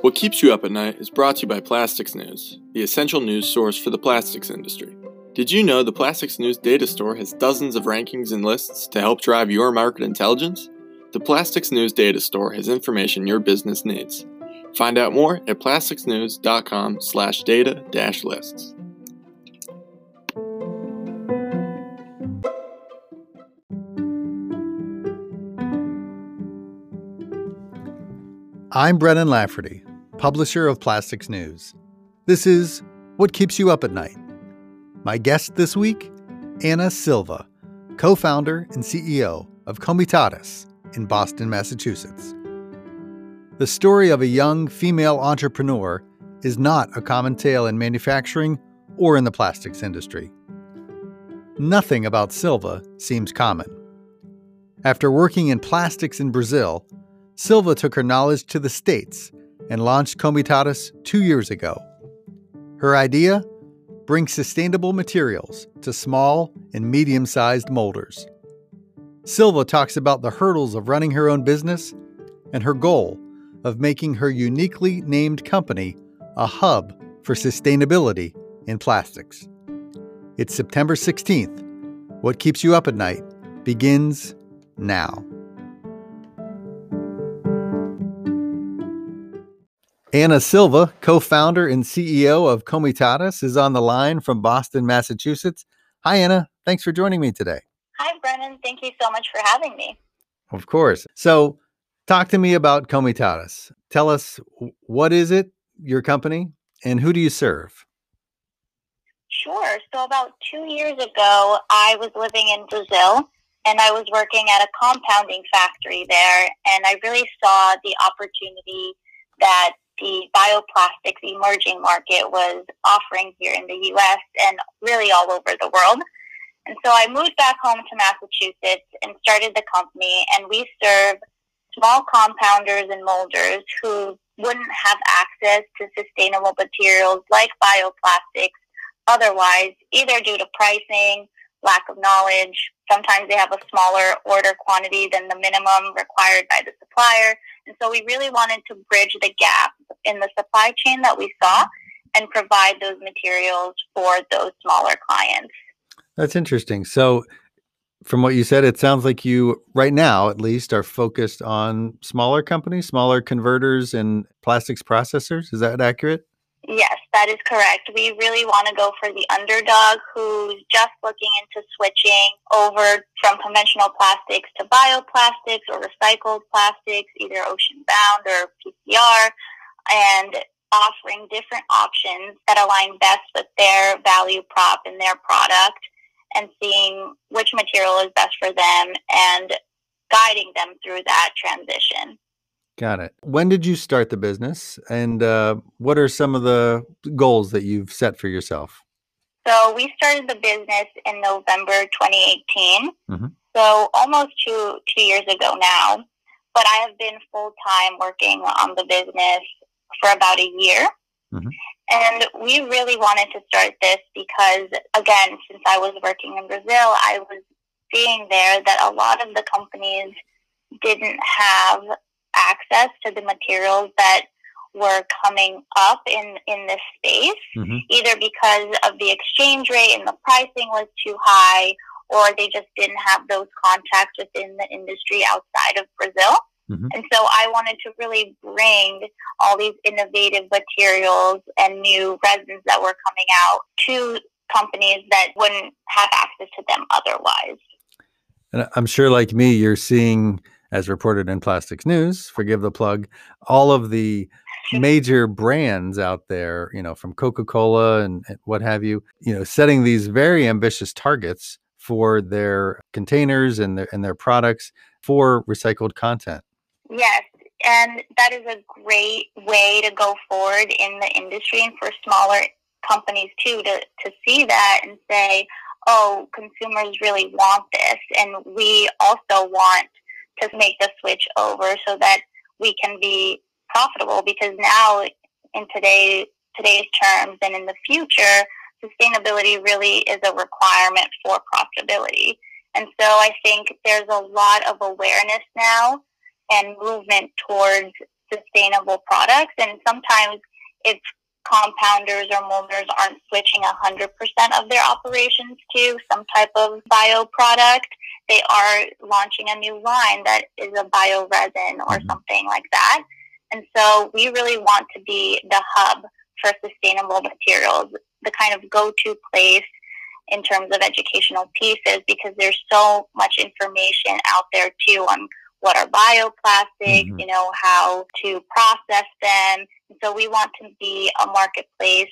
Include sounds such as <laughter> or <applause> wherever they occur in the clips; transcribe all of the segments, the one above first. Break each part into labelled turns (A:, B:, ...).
A: What keeps you up at night is brought to you by Plastics News, the essential news source for the plastics industry. Did you know the Plastics News data store has dozens of rankings and lists to help drive your market intelligence? The Plastics News data store has information your business needs. Find out more at plasticsnews.com/data-lists.
B: I'm Brennan Lafferty, publisher of Plastics News. This is What Keeps You Up at Night. My guest this week, Anna Silva, co founder and CEO of Comitatus in Boston, Massachusetts. The story of a young female entrepreneur is not a common tale in manufacturing or in the plastics industry. Nothing about Silva seems common. After working in plastics in Brazil, Silva took her knowledge to the States and launched Comitatus two years ago. Her idea? Bring sustainable materials to small and medium sized molders. Silva talks about the hurdles of running her own business and her goal of making her uniquely named company a hub for sustainability in plastics. It's September 16th. What Keeps You Up at Night begins now. Anna Silva, co founder and CEO of Comitatus, is on the line from Boston, Massachusetts. Hi, Anna. Thanks for joining me today.
C: Hi, Brennan. Thank you so much for having me.
B: Of course. So, talk to me about Comitatus. Tell us what is it, your company, and who do you serve?
C: Sure. So, about two years ago, I was living in Brazil and I was working at a compounding factory there, and I really saw the opportunity that the bioplastics emerging market was offering here in the US and really all over the world. And so I moved back home to Massachusetts and started the company, and we serve small compounders and molders who wouldn't have access to sustainable materials like bioplastics otherwise, either due to pricing, lack of knowledge. Sometimes they have a smaller order quantity than the minimum required by the supplier. And so we really wanted to bridge the gap in the supply chain that we saw and provide those materials for those smaller clients.
B: That's interesting. So, from what you said, it sounds like you, right now at least, are focused on smaller companies, smaller converters and plastics processors. Is that accurate?
C: Yes, that is correct. We really want to go for the underdog who's just looking into switching over from conventional plastics to bioplastics or recycled plastics, either ocean bound or PCR, and offering different options that align best with their value prop and their product and seeing which material is best for them and guiding them through that transition.
B: Got it. When did you start the business, and uh, what are some of the goals that you've set for yourself?
C: So we started the business in November 2018. Mm-hmm. So almost two two years ago now. But I have been full time working on the business for about a year. Mm-hmm. And we really wanted to start this because, again, since I was working in Brazil, I was seeing there that a lot of the companies didn't have access to the materials that were coming up in, in this space, mm-hmm. either because of the exchange rate and the pricing was too high, or they just didn't have those contacts within the industry outside of Brazil. Mm-hmm. And so I wanted to really bring all these innovative materials and new resins that were coming out to companies that wouldn't have access to them otherwise.
B: And I'm sure, like me, you're seeing as reported in Plastics News, forgive the plug, all of the major brands out there, you know, from Coca-Cola and, and, what have you, you know, setting these very ambitious targets for their containers and their and their products for recycled content.
C: Yes, and that is a great way to go forward in the industry and for smaller companies too to to see that and say, "Oh, consumers really want this and we also want to make the switch over so that we can be profitable because now in today today's terms and in the future sustainability really is a requirement for profitability And so I think there's a lot of awareness now and movement towards sustainable products. And sometimes if compounders or molders aren't switching 100% of their operations to some type of bio product, they are launching a new line that is a bio resin or mm-hmm. something like that. And so we really want to be the hub for sustainable materials, the kind of go to place in terms of educational pieces because there's so much information out there too on what are bioplastics, mm-hmm. you know, how to process them. And so we want to be a marketplace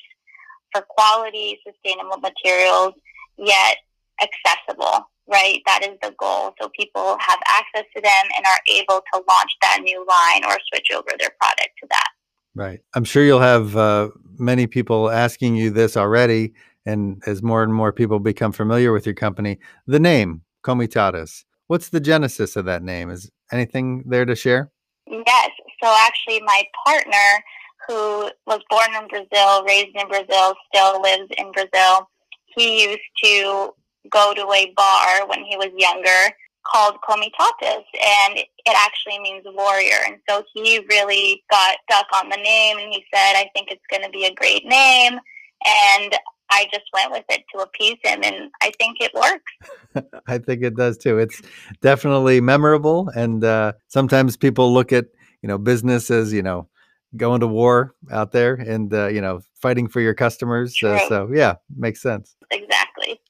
C: for quality, sustainable materials, yet accessible, right? That is the goal. So people have access to them and are able to launch that new line or switch over their product to that.
B: Right. I'm sure you'll have uh, many people asking you this already. And as more and more people become familiar with your company, the name Comitatus, what's the genesis of that name? Is anything there to share?
C: Yes. So actually, my partner, who was born in Brazil, raised in Brazil, still lives in Brazil, he used to go to a bar when he was younger called Comitatus, and it actually means warrior. And so he really got stuck on the name, and he said, I think it's going to be a great name. And I just went with it to appease him, and I think it works. <laughs>
B: I think it does too. It's definitely memorable, and uh, sometimes people look at you know business as you know going to war out there and uh, you know fighting for your customers. Uh, so yeah, makes sense.
C: Exactly.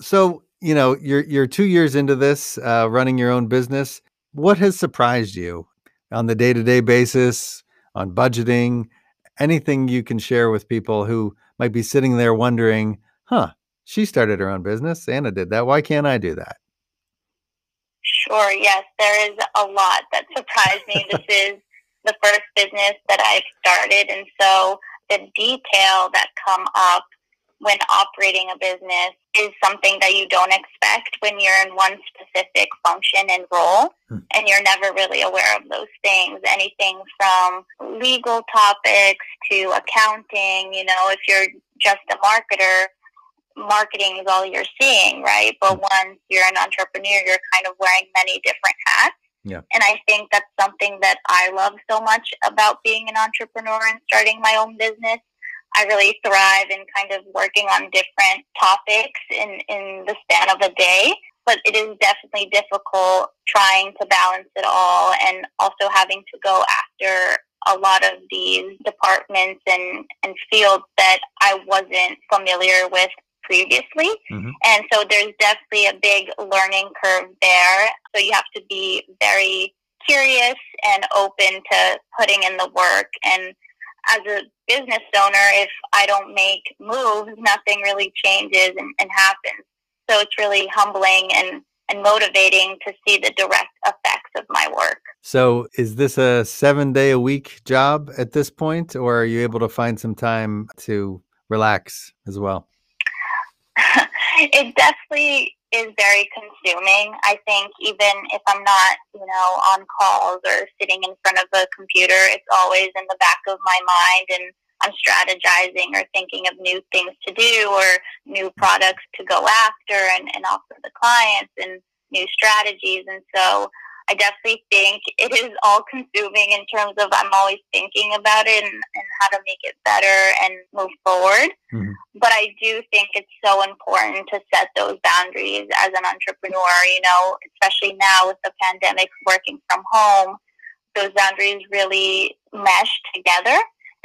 B: So you know you're you're two years into this, uh, running your own business. What has surprised you on the day to day basis on budgeting? Anything you can share with people who might be sitting there wondering, huh, she started her own business. Anna did that. Why can't I do that?
C: Sure. Yes, there is a lot that surprised me. this <laughs> is the first business that I've started. And so the detail that come up when operating a business is something that you don't expect when you're in one specific function and role hmm. and you're never really aware of those things anything from legal topics to accounting you know if you're just a marketer marketing is all you're seeing right but hmm. once you're an entrepreneur you're kind of wearing many different hats
B: yeah.
C: And I think that's something that I love so much about being an entrepreneur and starting my own business I really thrive in kind of working on different topics in, in the span of a day. But it is definitely difficult trying to balance it all and also having to go after a lot of these departments and, and fields that I wasn't familiar with previously. Mm-hmm. And so there's definitely a big learning curve there. So you have to be very curious and open to putting in the work and as a business owner, if I don't make moves, nothing really changes and, and happens. So it's really humbling and, and motivating to see the direct effects of my work.
B: So, is this a seven day a week job at this point, or are you able to find some time to relax as well? <laughs>
C: it definitely is very consuming. I think even if I'm not, you know, on calls or sitting in front of a computer, it's always in the back of my mind and I'm strategizing or thinking of new things to do or new products to go after and, and offer the clients and new strategies. And so I definitely think it is all consuming in terms of I'm always thinking about it and, and how to make it better and move forward. Mm-hmm. But I do think it's so important to set those boundaries as an entrepreneur, you know, especially now with the pandemic working from home, those boundaries really mesh together.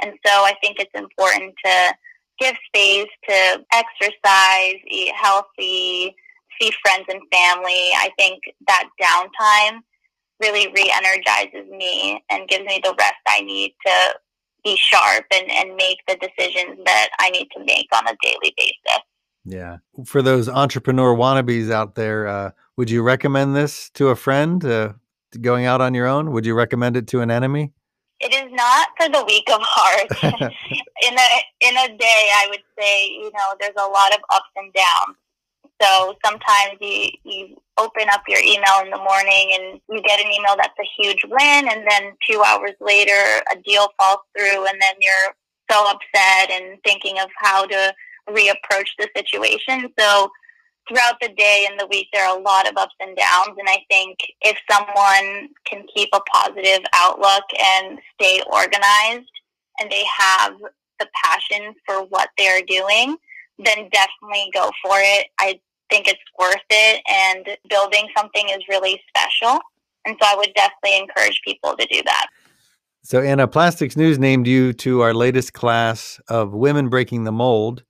C: And so I think it's important to give space to exercise, eat healthy, see friends and family. I think that downtime really re-energizes me and gives me the rest I need to be sharp and, and make the decisions that I need to make on a daily basis.
B: Yeah. For those entrepreneur wannabes out there, uh, would you recommend this to a friend uh, going out on your own? Would you recommend it to an enemy?
C: It is not for the weak of heart. <laughs> in a in a day, I would say you know there's a lot of ups and downs. So sometimes you, you open up your email in the morning and you get an email that's a huge win, and then two hours later, a deal falls through, and then you're so upset and thinking of how to reapproach the situation. So throughout the day and the week, there are a lot of ups and downs. And I think if someone can keep a positive outlook and stay organized and they have the passion for what they're doing, then definitely go for it. I think it's worth it and building something is really special. And so I would definitely encourage people to do that.
B: So, Anna, Plastics News named you to our latest class of Women Breaking the Mold.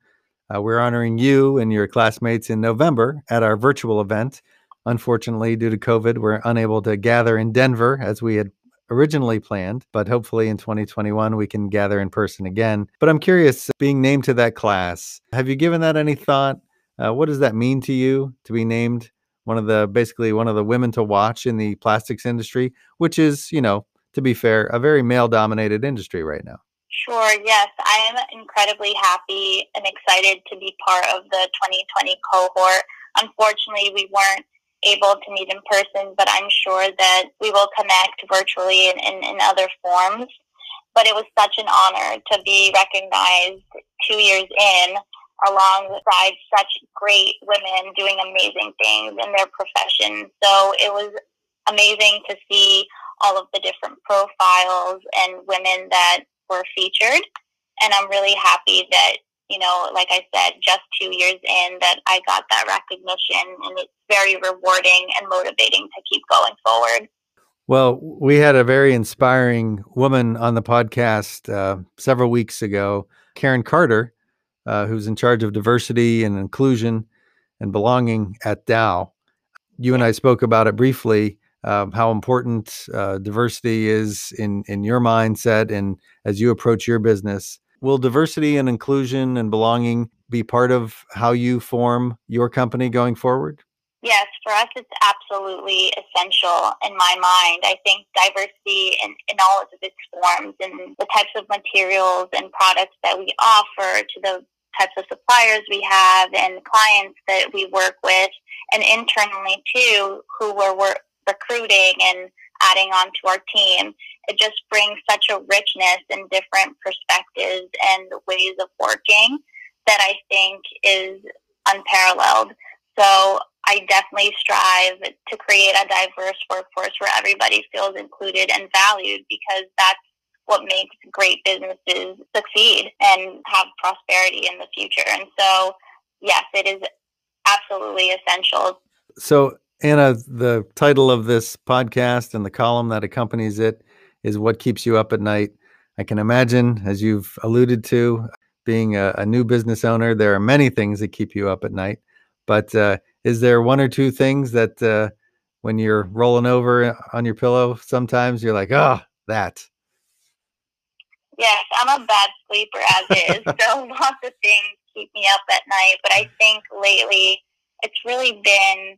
B: Uh, we're honoring you and your classmates in November at our virtual event. Unfortunately, due to COVID, we're unable to gather in Denver as we had originally planned, but hopefully in 2021 we can gather in person again. But I'm curious, being named to that class, have you given that any thought? Uh, what does that mean to you to be named one of the basically one of the women to watch in the plastics industry, which is, you know, to be fair, a very male dominated industry right now?
C: Sure, yes. I am incredibly happy and excited to be part of the 2020 cohort. Unfortunately, we weren't able to meet in person, but I'm sure that we will connect virtually in, in, in other forms. But it was such an honor to be recognized two years in alongside such great women doing amazing things in their profession. So it was amazing to see all of the different profiles and women that were featured. And I'm really happy that, you know, like I said, just two years in that I got that recognition and it's very rewarding and motivating to keep going forward.
B: Well, we had a very inspiring woman on the podcast uh, several weeks ago, Karen Carter, uh, who's in charge of diversity and inclusion and belonging at Dow. You and I spoke about it briefly, uh, how important uh, diversity is in, in your mindset and as you approach your business. Will diversity and inclusion and belonging be part of how you form your company going forward?
C: Yes, for us, it's absolutely essential in my mind. I think diversity in, in all of its forms and the types of materials and products that we offer to the types of suppliers we have and clients that we work with, and internally too, who we're, we're recruiting and adding on to our team. It just brings such a richness and different perspectives and ways of working that I think is unparalleled. So I definitely strive to create a diverse workforce where everybody feels included and valued because that's what makes great businesses succeed and have prosperity in the future. And so, yes, it is absolutely essential.
B: So, Anna, the title of this podcast and the column that accompanies it is What Keeps You Up at Night. I can imagine, as you've alluded to, being a, a new business owner, there are many things that keep you up at night. But uh, is there one or two things that uh, when you're rolling over on your pillow, sometimes you're like, oh, that?
C: Yes, I'm a bad sleeper as is, <laughs> so lots of things keep me up at night. But I think lately it's really been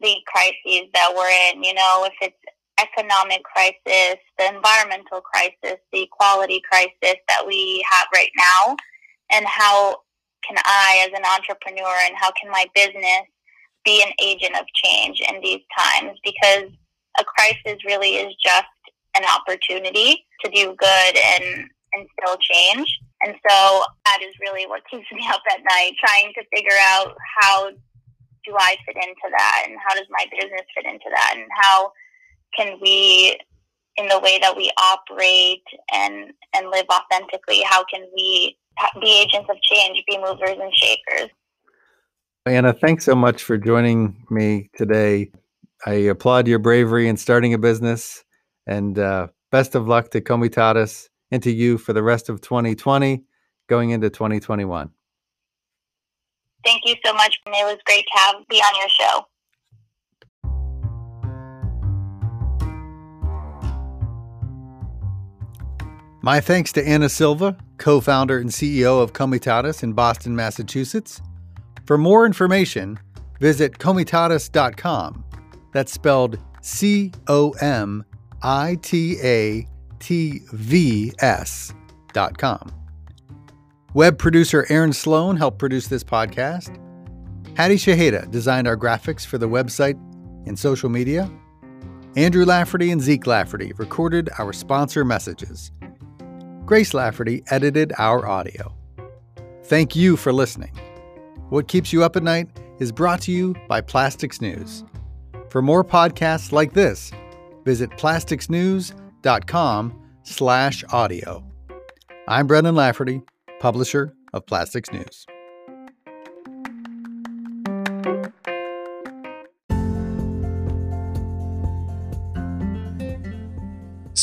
C: the crises that we're in. You know, if it's economic crisis, the environmental crisis, the equality crisis that we have right now, and how can I, as an entrepreneur, and how can my business be an agent of change in these times? Because a crisis really is just an opportunity to do good and and still change. And so that is really what <laughs> keeps me up at night, trying to figure out how do I fit into that and how does my business fit into that and how can we in the way that we operate and and live authentically how can we be agents of change be movers and shakers?
B: Anna thanks so much for joining me today. I applaud your bravery in starting a business and uh, best of luck to comitatus and to you for the rest of 2020 going into 2021
C: thank you so much it was great to have be on your show
B: My thanks to Anna Silva, co founder and CEO of Comitatus in Boston, Massachusetts. For more information, visit comitatus.com. That's spelled C O M I T A T V S.com. Web producer Aaron Sloan helped produce this podcast. Hattie Shaheda designed our graphics for the website and social media. Andrew Lafferty and Zeke Lafferty recorded our sponsor messages. Grace Lafferty edited our audio. Thank you for listening. What Keeps You Up at Night is brought to you by Plastics News. For more podcasts like this, visit plasticsnews.com slash audio. I'm Brennan Lafferty, publisher of Plastics News.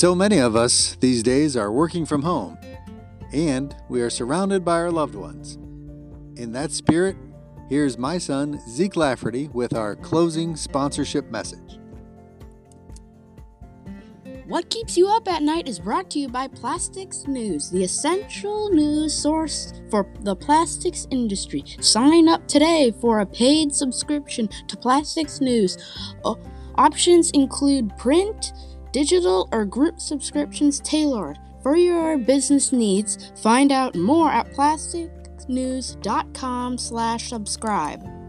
B: So many of us these days are working from home, and we are surrounded by our loved ones. In that spirit, here's my son, Zeke Lafferty, with our closing sponsorship message.
D: What Keeps You Up at Night is brought to you by Plastics News, the essential news source for the plastics industry. Sign up today for a paid subscription to Plastics News. options include print, digital, or group subscriptions tailored for your business needs. Find out more at plasticsnews.com slash subscribe.